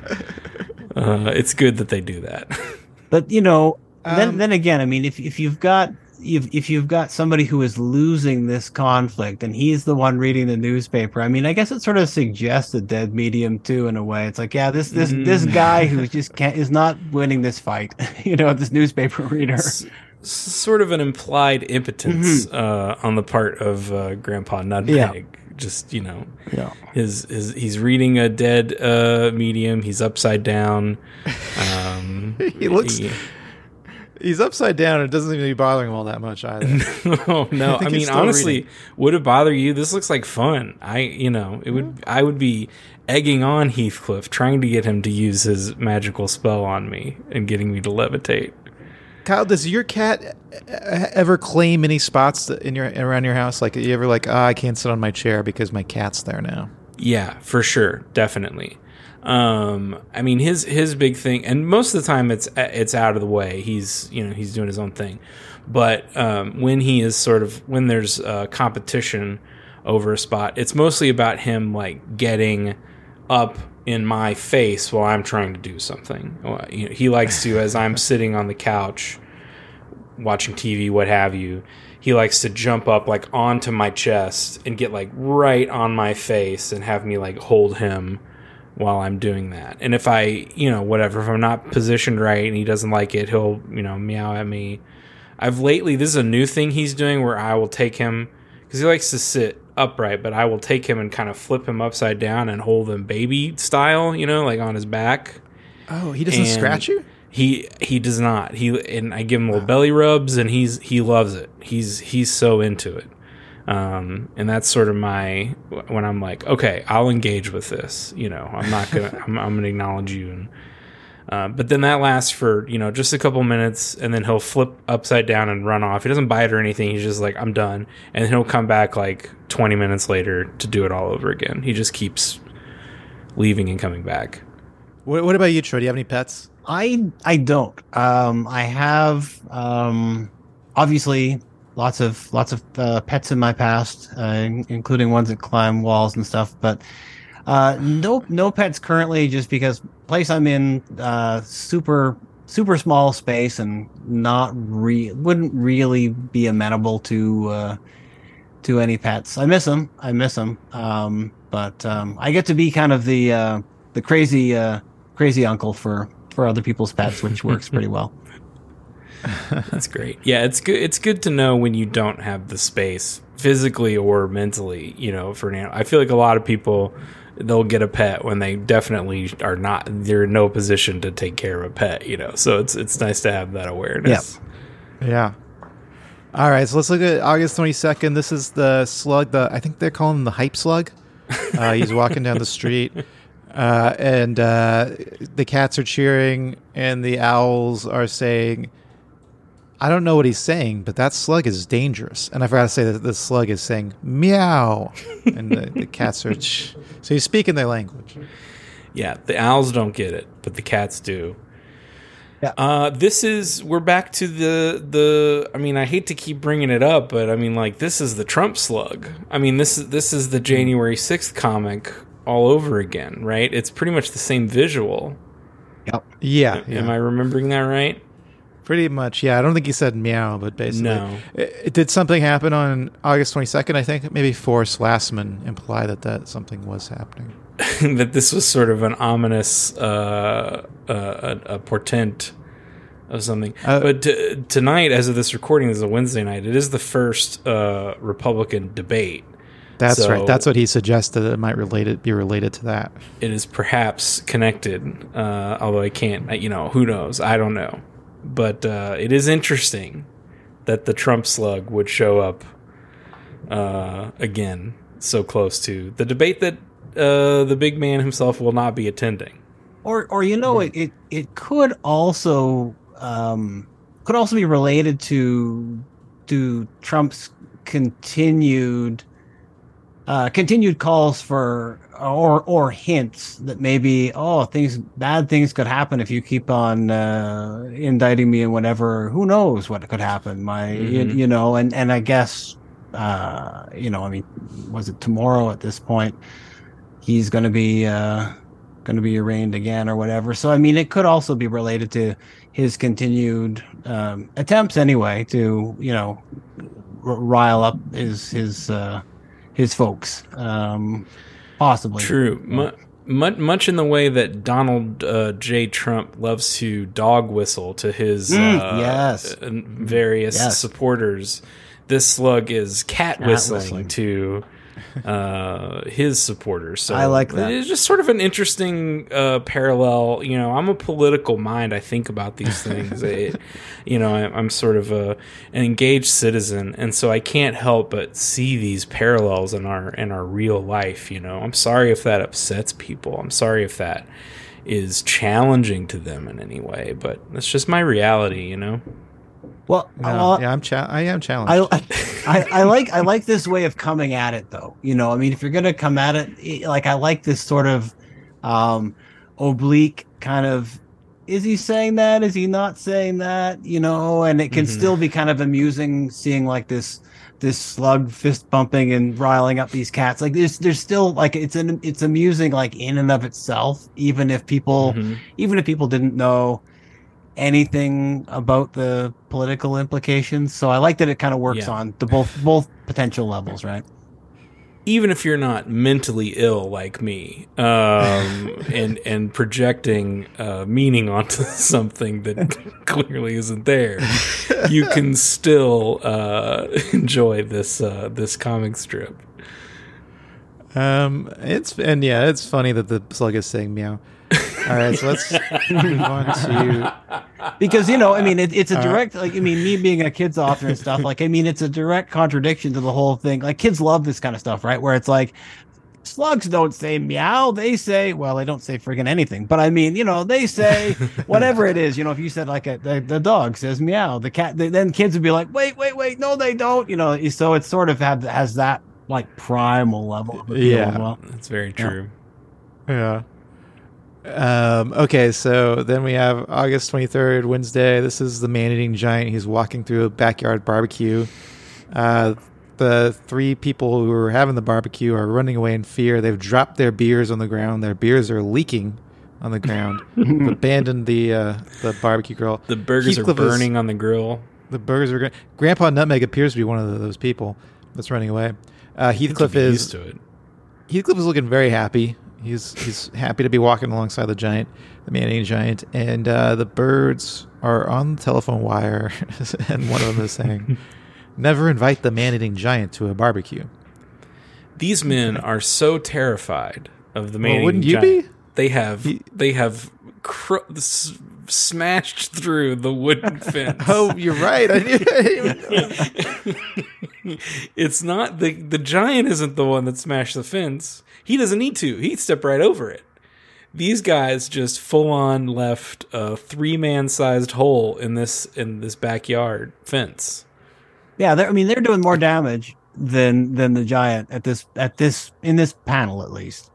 uh, it's good that they do that but you know then Um, then again i mean if if you've got if, if you've got somebody who is losing this conflict and he's the one reading the newspaper i mean i guess it sort of suggests a dead medium too in a way it's like yeah this this this Mm. guy who just can't is not winning this fight you know this newspaper reader S- sort of an implied impotence uh, on the part of uh, grandpa nutmeg just you know yeah his, his he's reading a dead uh, medium he's upside down um, He looks- he- He's upside down. and It doesn't seem to be bothering him all that much either. oh no! I I, mean, honestly, reading. would it bother you? This looks like fun. I, you know, it would. I would be egging on Heathcliff, trying to get him to use his magical spell on me and getting me to levitate. Kyle, does your cat uh, ever claim any spots in your around your house? Like, you ever like, ah, I can't sit on my chair because my cat's there now. Yeah, for sure, definitely. Um, I mean his his big thing, and most of the time it's it's out of the way. He's you know he's doing his own thing, but um, when he is sort of when there's uh, competition over a spot, it's mostly about him like getting up in my face while I'm trying to do something. You know, he likes to as I'm sitting on the couch watching TV, what have you. He likes to jump up like onto my chest and get like right on my face and have me like hold him while I'm doing that. And if I, you know, whatever, if I'm not positioned right and he doesn't like it, he'll, you know, meow at me. I've lately, this is a new thing he's doing where I will take him because he likes to sit upright, but I will take him and kind of flip him upside down and hold him baby style, you know, like on his back. Oh, he doesn't And scratch you? He he does not. He and I give him little belly rubs, and he's he loves it. He's he's so into it. Um, and that's sort of my when I'm like, okay, I'll engage with this. You know, I'm not gonna I'm, I'm gonna acknowledge you. And uh, but then that lasts for you know just a couple minutes, and then he'll flip upside down and run off. He doesn't bite or anything. He's just like, I'm done, and then he'll come back like 20 minutes later to do it all over again. He just keeps leaving and coming back. What, what about you, Troy? Do you have any pets? I I don't. Um, I have um, obviously lots of lots of uh, pets in my past, uh, including ones that climb walls and stuff. But uh, no no pets currently, just because place I'm in uh, super super small space and not re wouldn't really be amenable to uh, to any pets. I miss them. I miss them. Um, but um, I get to be kind of the uh, the crazy uh, crazy uncle for for other people's pets, which works pretty well. That's great. Yeah, it's good. It's good to know when you don't have the space physically or mentally. You know, for an animal. I feel like a lot of people they'll get a pet when they definitely are not. They're in no position to take care of a pet. You know, so it's it's nice to have that awareness. Yeah. All right, so let's look at August 22nd. This is the slug. The I think they're calling him the hype slug. Uh, he's walking down the street, uh, and uh, the cats are cheering, and the owls are saying, "I don't know what he's saying, but that slug is dangerous." And I forgot to say that the slug is saying "meow," and the, the cats are. Ch- so he's speaking their language. Yeah, the owls don't get it, but the cats do. Yeah. Uh, this is we're back to the the. I mean, I hate to keep bringing it up, but I mean, like this is the Trump slug. I mean, this is this is the January sixth comic all over again, right? It's pretty much the same visual. Yep. Yeah, yeah. Am I remembering that right? Pretty much, yeah. I don't think he said meow, but basically, No. It, it- did something happen on August twenty second? I think maybe Forrest Lassman imply that that something was happening. that this was sort of an ominous uh, uh, a, a portent of something. Uh, but t- tonight, as of this recording, this is a Wednesday night. It is the first uh, Republican debate. That's So- right. That's what he suggested. It might related be related to that. It is perhaps connected, uh, although I can't. You know, who knows? I don't know. But uh, it is interesting that the Trump slug would show up uh, again, so close to the debate that uh, the big man himself will not be attending. Or or you know it it, it could also um, could also be related to to Trump's continued uh, continued calls for or or hints that maybe oh things bad things could happen if you keep on uh, indicting me and whatever who knows what could happen. My you, Mhm. you know and and I guess uh, you know I mean was it tomorrow at this point he's going to be uh, going to be arraigned again or whatever. So I mean it could also be related to his continued um, attempts anyway to you know r- rile up his his uh, his folks. Um, possibly True. Mu- mu- much in the way that Donald uh, J. Trump loves to dog whistle to his Mm, uh, yes. uh, various Yes. supporters, this slug is cat, Cat whistling, whistling. to uh, his supporters. So I like that. It's just sort of an interesting uh, parallel. You know, I'm a political mind. I think about these things. It- you know, I, I'm sort of a an engaged citizen, and so I can't help but see these parallels in our in our real life. You know, I'm sorry if that upsets people. I'm sorry if that is challenging to them in any way, but that's just my reality. You know. Well, well, yeah, I'm cha- I am challenged. I, I I like I like this way of coming at it though. You know, I mean, if you're gonna come at it, like I like this sort of, um, oblique kind of is he saying that is he not saying that you know and it can Mhm. still be kind of amusing seeing like this this slug fist bumping and riling up these cats like there's there's still like it's an it's amusing like in and of itself even if people Mhm. even if people didn't know anything about the political implications so i like that it kind of works Yeah. on the both both potential levels right even if you're not mentally ill like me, um, and and projecting uh, meaning onto something that clearly isn't there, you can still uh, enjoy this uh, this comic strip. Um, it's and yeah, it's funny that the slug is saying meow. All right, so let's move on to because you know i mean it, it's a Uh, direct like i mean me being a kids author and stuff like i mean it's a direct contradiction to the whole thing. Like kids love this kind of stuff right? Where it's like slugs don't say meow they say well they don't say friggin' anything. But i mean you know they say whatever it is. You know if you said like a, the, the dog says meow the cat they, then kids would be like wait wait wait no they don't. You know so it's sort of have has that like primal level of Yeah. as well. That's very true. yeah. Um, okay, so then we have August 23rd, Wednesday. This is the man eating giant. He's walking through a backyard barbecue. Uh, the three people who are having the barbecue are running away in fear. They've dropped their beers on the ground. Their beers are leaking on the ground. They've abandoned the uh, the barbecue grill. The burgers Heathcliff are is- burning on the grill. The burgers are going. Grandpa Nutmeg appears to be one of those people that's running away. Uh, Heathcliff is used to it. Heathcliff is looking very happy. He's he's happy to be walking alongside the giant, the man-eating giant, and uh, the birds are on the telephone wire, and one of them is saying, "Never invite the man-eating giant to a barbecue." These men are so terrified of the man. Well, wouldn't eating you giant. be? They have He- they have cr- smashed through the wooden fence. Oh, you're right. I knew. I didn't even- it's not the the giant isn't the one that smashed the fence. He doesn't need to. He'd step right over it. These guys just full on left a three man sized hole in this in this backyard fence. Yeah, they're, I mean they're doing more damage than than the giant at this at this in this panel at least.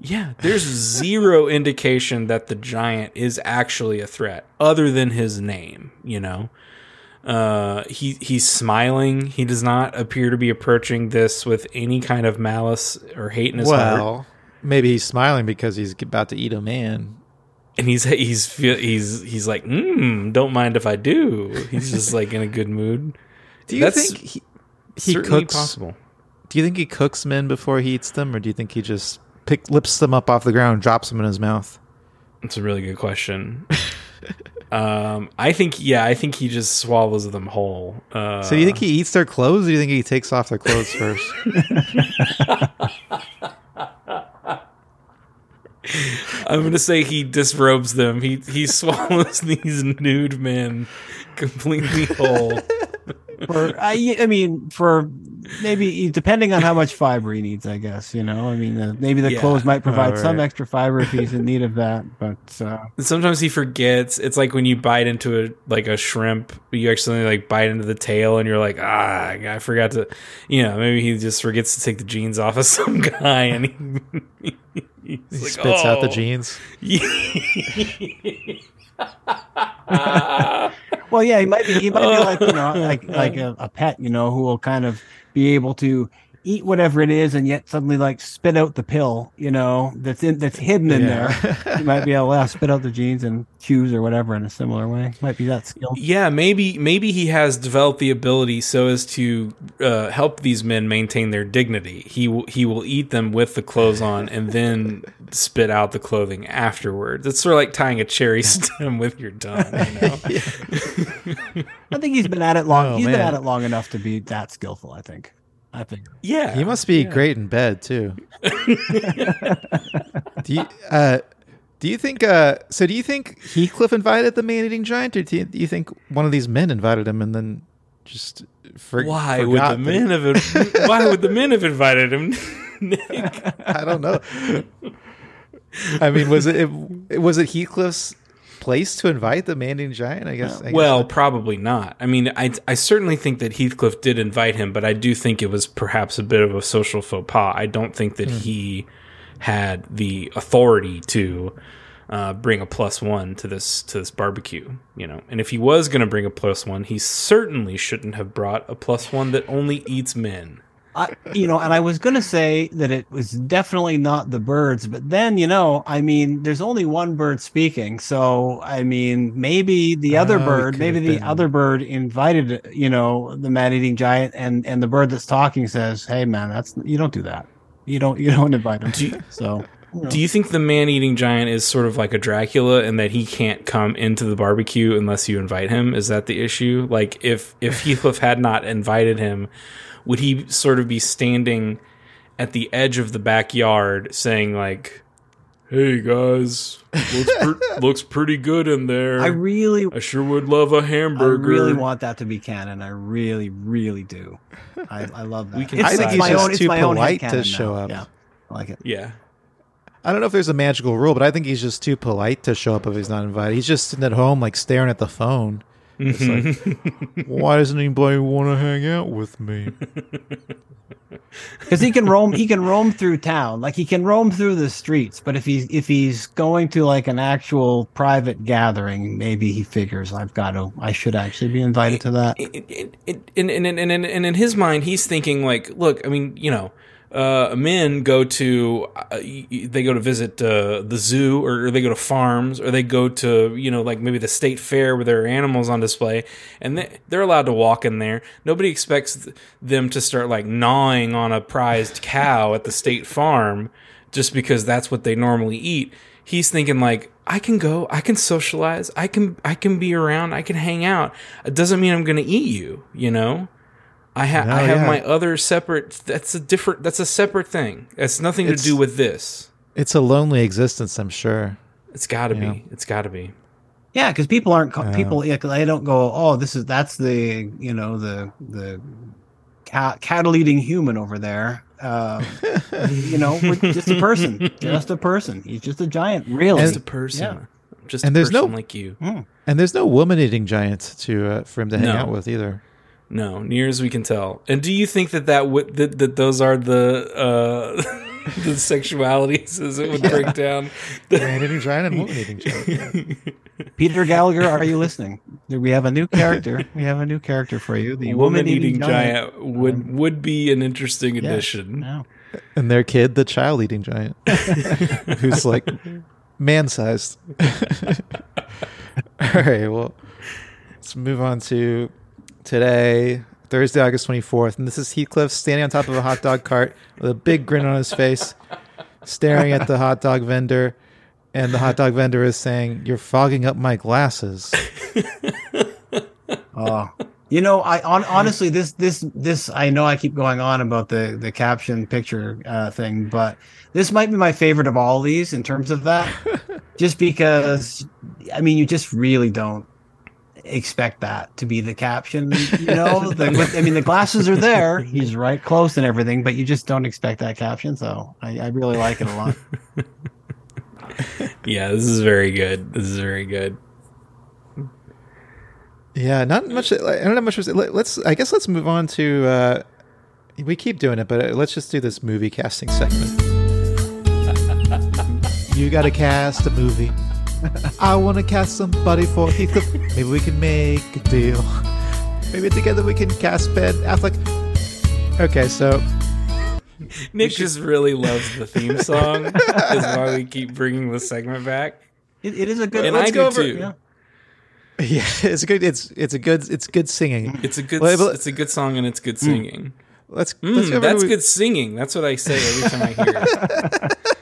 Yeah, there's zero indication that the giant is actually a threat other than his name, you know. Uh he he's smiling. He does not appear to be approaching this with any kind of malice or hate in his heart. well, maybe he's smiling because he's about to eat a man. And he's he's he's he's like, mm, don't mind if I do. He's just like in a good mood. Do you That's think he, he cooks? possible. Do you think he cooks men before he eats them, or do you think he just pick lips them up off the ground, drops them in his mouth? That's a really good question. um, I think yeah, I think he just swallows them whole. Uh, So do you think he eats their clothes, or do you think he takes off their clothes first? I'm gonna say he disrobes them. He he swallows these nude men completely whole. For I, I mean, for maybe depending on how much fiber he needs, I guess you know. I mean, uh, maybe the Yeah. clothes might provide All some extra fiber if he's in need of that. But uh, Sometimes he forgets. It's like when you bite into a like a shrimp, you accidentally like bite into the tail, and you're like, ah, I forgot to. You know, maybe he just forgets to take the jeans off of some guy, and he, he's he like, spits out the "Oh." jeans. well, yeah, he might be. He might be like you know, like like a, a pet, you know, who will kind of be able to eat whatever it is, and yet suddenly like spit out the pill, you know, that's in that's hidden in Yeah. there. He might be able to uh, spit out the jeans and choose or whatever in a similar way. Might be that skill. Yeah, maybe maybe he has developed the ability so as to uh, help these men maintain their dignity. He will he will eat them with the clothes on and then spit out the clothing afterwards. It's sort of like tying a cherry stem with your tongue. You know? I think he's been at it long. Oh, He's been at it long enough to be that skillful. I think. I think. Yeah, He must be great in bed too. do you uh, do you think uh, so? Do you think Heathcliff invited the man-eating giant, or do you, do you think one of these men invited him and then just for, Why would the that- men have? Why would the men have invited him? Nick? I don't know. I mean, was it, it was it Heathcliff's place to invite the man-eating giant? I guess. I guess Well, not. probably not. I mean, I I certainly think that Heathcliff did invite him, but I do think it was perhaps a bit of a social faux pas. I don't think that he had the authority to uh, bring a plus one to this to this barbecue, you know. And if he was going to bring a plus one, he certainly shouldn't have brought a plus one that only eats men. I, you know, and I was going to say that it was definitely not the birds, but then, you know, I mean, there's only one bird speaking. So, I mean, maybe the ah, other Oh, bird, maybe the other bird invited, you know, the man eating giant and, and the bird that's talking says, Hey man, that's, you don't do that. You don't, you don't invite him. Do you- so, Do you think the man eating giant is sort of like a Dracula and that he can't come into the barbecue unless you invite him? Is that the issue? Like if if Heathcliff had not invited him, would he sort of be standing at the edge of the backyard saying like, "Hey guys, looks pre- looks pretty good in there. I really, I sure would love a I hamburger." I really want that to be canon. I really, really do. I, I love that. We can I think he's my just own, too polite to show now. up. Yeah, I like it. yeah. I don't know if there's a magical rule, but I think he's just too polite to show up if he's not invited. He's just sitting at home, like staring at the phone. It's like, mm-hmm. why doesn't anybody want to hang out with me? because he can roam he can roam through town. Like he can roam through the streets but if he's if he's going to like an actual private gathering maybe he figures i've got to i should actually be invited to that. in, in, in, in, in, in, in his mind, he's thinking like, look, I mean, you know, uh, men go to uh, they go to visit uh, the zoo or they go to farms or they go to you know like maybe the state fair where there are animals on display and they, they're allowed to walk in there. Nobody expects them to start like gnawing on a prized cow at the state farm just because that's what they normally eat. He's thinking like i can go i can socialize i can i can be around i can hang out. It doesn't mean i'm gonna eat you you know I, ha- No, I have yeah. my other separate. That's a different. That's a separate thing. It's nothing It's- to do with this. It's a lonely existence, I'm sure. It's got to Yeah. be. It's got to be. yeah because people aren't co- Yeah. people yeah, 'cause they don't go oh this is that's the you know the the cat, cattle eating human over there uh, you know we're just a person just a person he's just a giant really Just a person. Yeah. Just And a there's no- like you. And there's no woman eating giant to uh, for him to hang No. out with either. No, near as we can tell. And do you think that that would that, that those are the uh, the sexualities as it would break down? Man eating giant and woman eating giant. peter gallagher are you listening we have a new character we have a new character for you the woman eating giant, would Um, would be an interesting Yeah. addition. No. And their kid, the child eating giant, who's like man sized. All right, well, let's move on to today, Thursday, August 24th. And this is Heathcliff standing on top of a hot dog cart with a big grin on his face, staring at the hot dog vendor. And the hot dog vendor is saying, You're fogging up my glasses. Oh, you know, I on, honestly, this this this I know I keep going on about the the caption picture uh, thing, but this might be my favorite of all these in terms of that, just because I mean, you just really don't expect that to be the caption. You know, the, with, I mean, the glasses are there; he's right close and everything, but you just don't expect that caption. So I, I really like it a lot. Yeah, this is very good. This is very good. Yeah, not much. I don't know much. Let- Let's. I guess let's move on to. Uh, we keep doing it, but uh, let's just do this movie casting segment. you got to cast a movie. I want to cast somebody for Heathcliff. Maybe we can make a deal. Maybe together we can cast Ben Affleck. Okay, so Nick just really loves the theme song. is why we keep bringing the segment back. It, it is a good. And let's I go do over- too. yeah. yeah, it's a good. It's it's a good. It's good singing. It's a good. Well, but- it's a good song and it's good singing. Let's. Mm, let's go that's to- good singing. That's what I say every time I hear it.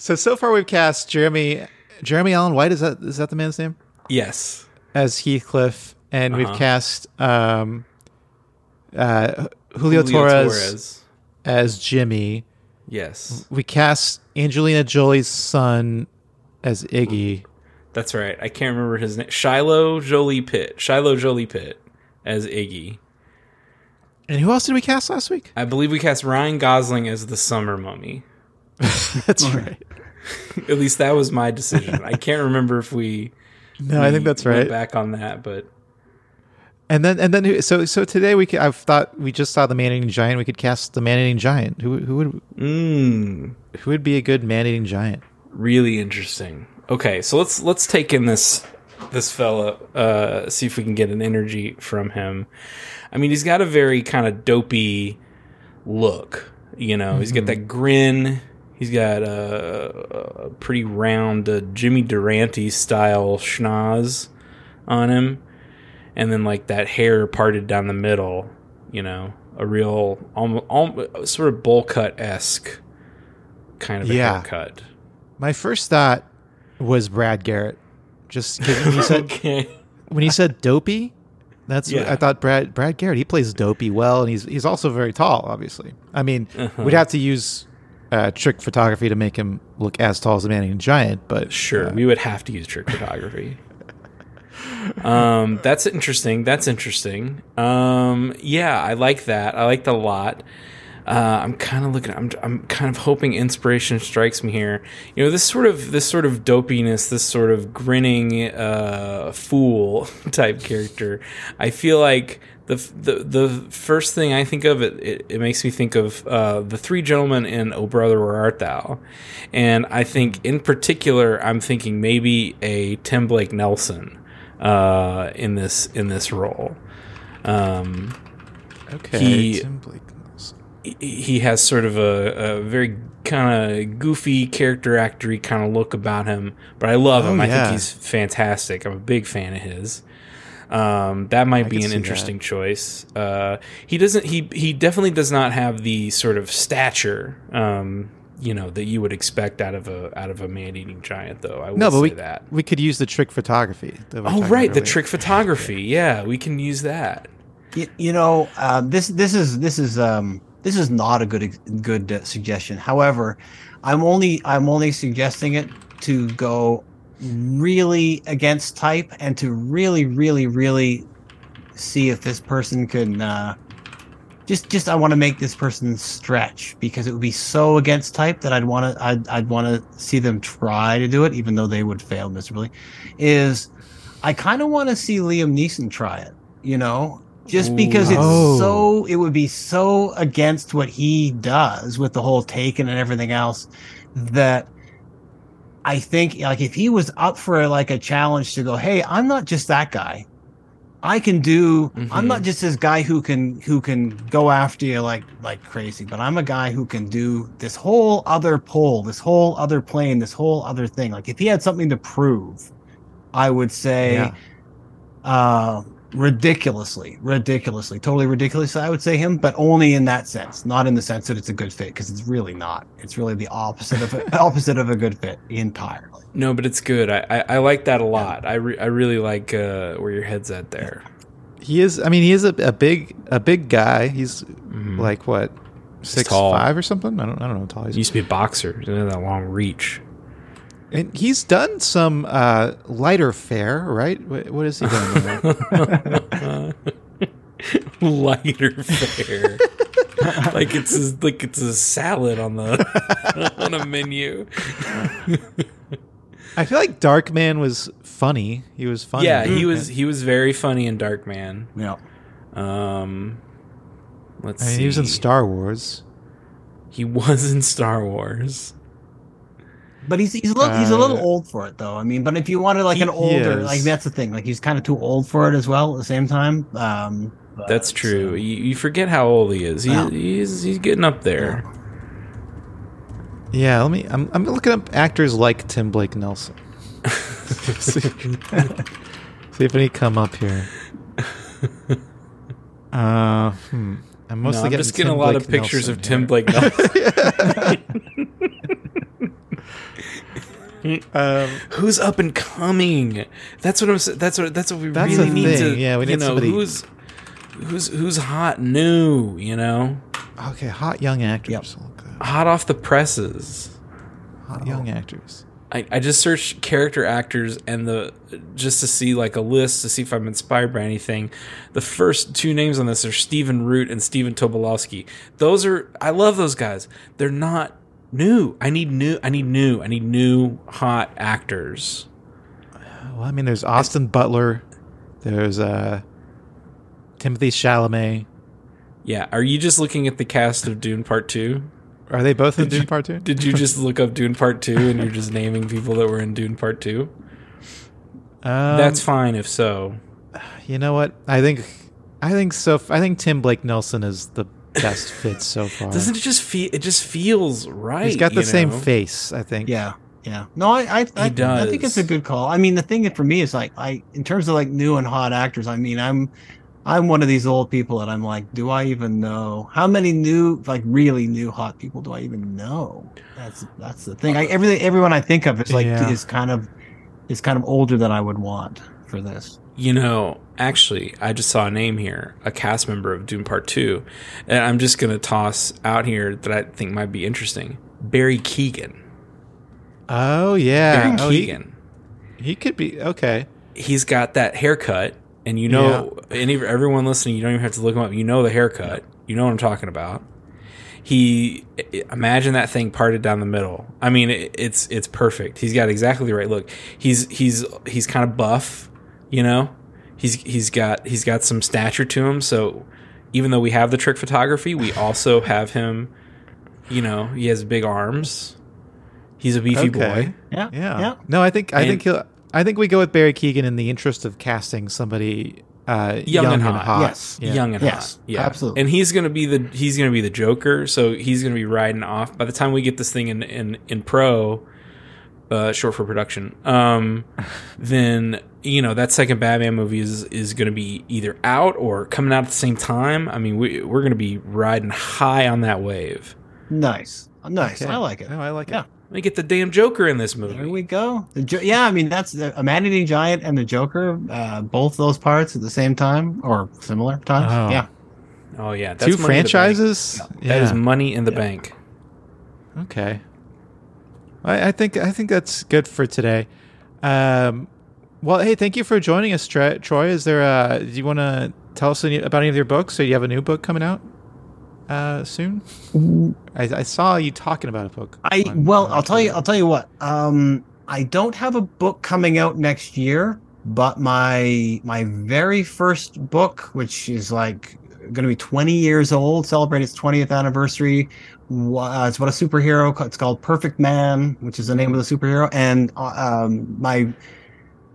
So so far we've cast Jeremy Jeremy Allen White. Is that is that the man's name? Yes. as Heathcliff, and we've Uh-huh. cast um, uh, Julio, Torres, as Jimmy. Yes, We cast Angelina Jolie's son as Iggy. that's right. I can't remember his name. Shiloh Jolie Pitt. Shiloh Jolie Pitt as Iggy. And who else did we cast last week? I believe we cast Ryan Gosling as the Summer Mummy. That's right. At least that was my decision. I can't remember if we. No, I think that's right. Back on that, but And then and then so so today we could, I've thought we just saw the man eating giant. We could cast the man eating giant. Who who would mm, who would be a good man eating giant? Really interesting. Okay, so let's let's take in this this fella. Uh, see if we can get an energy from him. I mean, he's got a very kind of dopey look. You know, he's got that grin. He's got a, a pretty round uh, Jimmy Durante style schnoz on him, and then like that hair parted down the middle. You know, a real almost, sort of bowl cut esque kind of a Yeah. haircut. My first thought was Brad Garrett. Just when you said Okay. when he said dopey, that's what I thought. Brad Brad Garrett he plays dopey well, and he's he's also very tall. Obviously, I mean, Uh-huh. we'd have to use uh, trick photography to make him look as tall as a man giant. But Sure, uh, we would have to use trick photography. um, that's interesting. That's interesting. Um, yeah, I like that. I like that a lot. Uh, I'm kind of looking. I'm I'm kind of hoping inspiration strikes me here. You know, this sort of this sort of dopiness, this sort of grinning uh, fool type character. I feel like the the the first thing I think of it it, it makes me think of uh, the three gentlemen in Oh Brother Where Art Thou, and I think in particular I'm thinking maybe a Tim Blake Nelson uh, in this in this role. Um, okay, he- Tim Blake Nelson. he- has sort of a, a very kind of goofy character actory kind of look about him, but I love him. Oh, I think he's fantastic. I'm a big fan of his. Um, that might I be an interesting that. choice. Uh, he doesn't. He he definitely does not have the sort of stature, um, you know, that you would expect out of a out of a man eating giant. Though I will No, but say we that. we could use the trick photography. that we were Oh right, the trick photography. Yeah, we can use that. You, you know, uh, this this is this is um this is not a good good uh, suggestion. However, I'm only I'm only suggesting it to go really against type and to really really really see if this person can uh, just just I want to make this person stretch because it would be so against type that I'd want to I'd I'd want to see them try to do it even though they would fail miserably. Is I kind of want to see Liam Neeson try it. You know, just because it's Oh. so it would be so against what he does with the whole taken and everything else that I think like if he was up for like a challenge to go, hey, I'm not just that guy. I can do. I'm Mhm. not just this guy who can who can go after you like like crazy, but I'm a guy who can do this whole other pole, this whole other plane, this whole other thing. Like if he had something to prove, I would say, Yeah. uh, ridiculously, ridiculously, totally ridiculously. I would say him, but only in that sense, not in the sense that it's a good fit, because it's really not. It's really the opposite of a, opposite of a good fit entirely. No, but it's good. I, I, I like that a lot. I, re- I really like uh, where your head's at there. He is. I mean, he is a, a big a big guy. He's Mhm. like what six tall. five or something. I don't I don't know how tall he He is. used to be a boxer. He didn't have that long reach. And he's done some uh, lighter fare, right? What, what is he doing? Lighter fare. like it's a, like it's a salad on the on a menu. I feel like Darkman was funny. He was funny. Yeah, he was he was very funny in Darkman. Yeah. Um, let's I mean, see. he was in Star Wars. He was in Star Wars. But he's he's a little he's a little Uh, old for it though. I mean, but if you wanted like he- an older, is. like that's the thing. Like he's kind of too old for it as well. At the same time, um, but, That's true. You, you forget how old he is. He, Yeah. He's he's getting up there. Yeah, let me. I'm, I'm looking up actors like Tim Blake Nelson. see, see if any come up here. Uh, hmm. I'm mostly No, I'm getting just getting Tim a lot Blake of pictures Nelson of Tim. Blake Nelson. Um, who's up and coming? That's what I'm. s- That's what. That's what we That's really the need thing. to. Yeah, we you need know somebody- who's who's who's hot new. You know, okay, hot young actors. Yep. I'll look up. hot off the presses. Hot young actors. I, I just searched character actors and the just to see like a list to see if I'm inspired by anything. The first two names on this are Stephen Root and Stephen Tobolowsky. Those are I love those guys. They're not new. I need new. I need new. I need new hot actors. Well, I mean, there's Austin Butler. There's uh, Timothée Chalamet. Yeah. Are you just looking at the cast of Dune Part Two? Are they both in Did Dune you- Part Two? Did you just look up Dune Part Two and you're just naming people that were in Dune Part Two? Um, That's fine if so. you know what? I think I think so. I think Tim Blake Nelson is the best fit so far. Doesn't it just feel? It just feels right. He's got the same know? face. I think. Yeah, yeah. No, I, I, I, I think it's a good call. I mean, the thing for me is like, I, in terms of like new and hot actors, I mean, I'm, I'm one of these old people that I'm like, do I even know how many new, like really new hot people do I even know? That's that's the thing. I, everything, everyone I think of is like Yeah. is kind of, is kind of older than I would want for this. You know, actually, I just saw a name here, a cast member of Dune Part Two, and I'm just gonna toss out here that I think might be interesting. Barry Keoghan. Oh yeah. Barry Oh, he, Keoghan. he could be okay. He's got that haircut, and you know, any everyone listening, you don't even have to look him up. You know the haircut. You know what I'm talking about. He imagine that thing parted down the middle. I mean, it, it's it's perfect. He's got exactly the right look. He's he's he's kind of buff, you know. He's he's got he's got some stature to him. So even though we have the trick photography, we also have him. You know, he has big arms. He's a beefy Okay. boy. Yeah, Yeah. yeah. No, I think I And- think he'll. I think we go with Barry Keoghan in the interest of casting somebody uh, Young and hot. Yes. Yeah. young and Yes, hot. Yeah, absolutely. And he's gonna be the he's gonna be the Joker, so he's gonna be riding off. By the time we get this thing in in in pro, uh, short for production, um, then you know that second Batman movie is is gonna be either out or coming out at the same time. I mean, we we're gonna be riding high on that wave. Nice, nice. Okay. I like it. No, I like Yeah. it. Let me get the damn Joker in this There movie. we go. The jo- yeah, I mean that's the, a man-eating giant and the Joker, uh, both those parts at the same time or similar times. Oh. Yeah, Oh yeah, Two money in the bank. franchises. That is money in the bank. Okay. I, I think I think that's good for today. Um, well, hey, thank you for joining us, Troy. Troy is there? Uh, do you want to tell us any, about any of your books? So you have a new book coming out uh, soon. I, I saw you talking about a book. I on- well, on I'll tell you. I'll tell you what. Um, I don't have a book coming out next year, but my my very first book, which is like going to be 20 years old, celebrate its 20th anniversary. Uh, it's about a superhero. It's called Perfect Man, which is the name of the superhero. And uh, um, my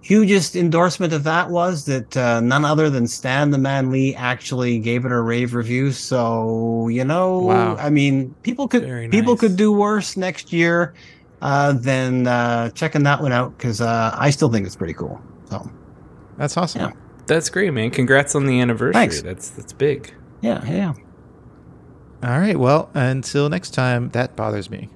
hugest endorsement of that was that uh, none other than Stan the Man Lee actually gave it a rave review. So you know, Wow. I mean, people could Very people could do worse next year uh, than uh, checking that one out because uh, I still think it's pretty cool. So That's awesome. Yeah. That's great, man. Congrats on the anniversary. Thanks. That's that's big. yeah, yeah. All right. Well, until next time, that bothers me.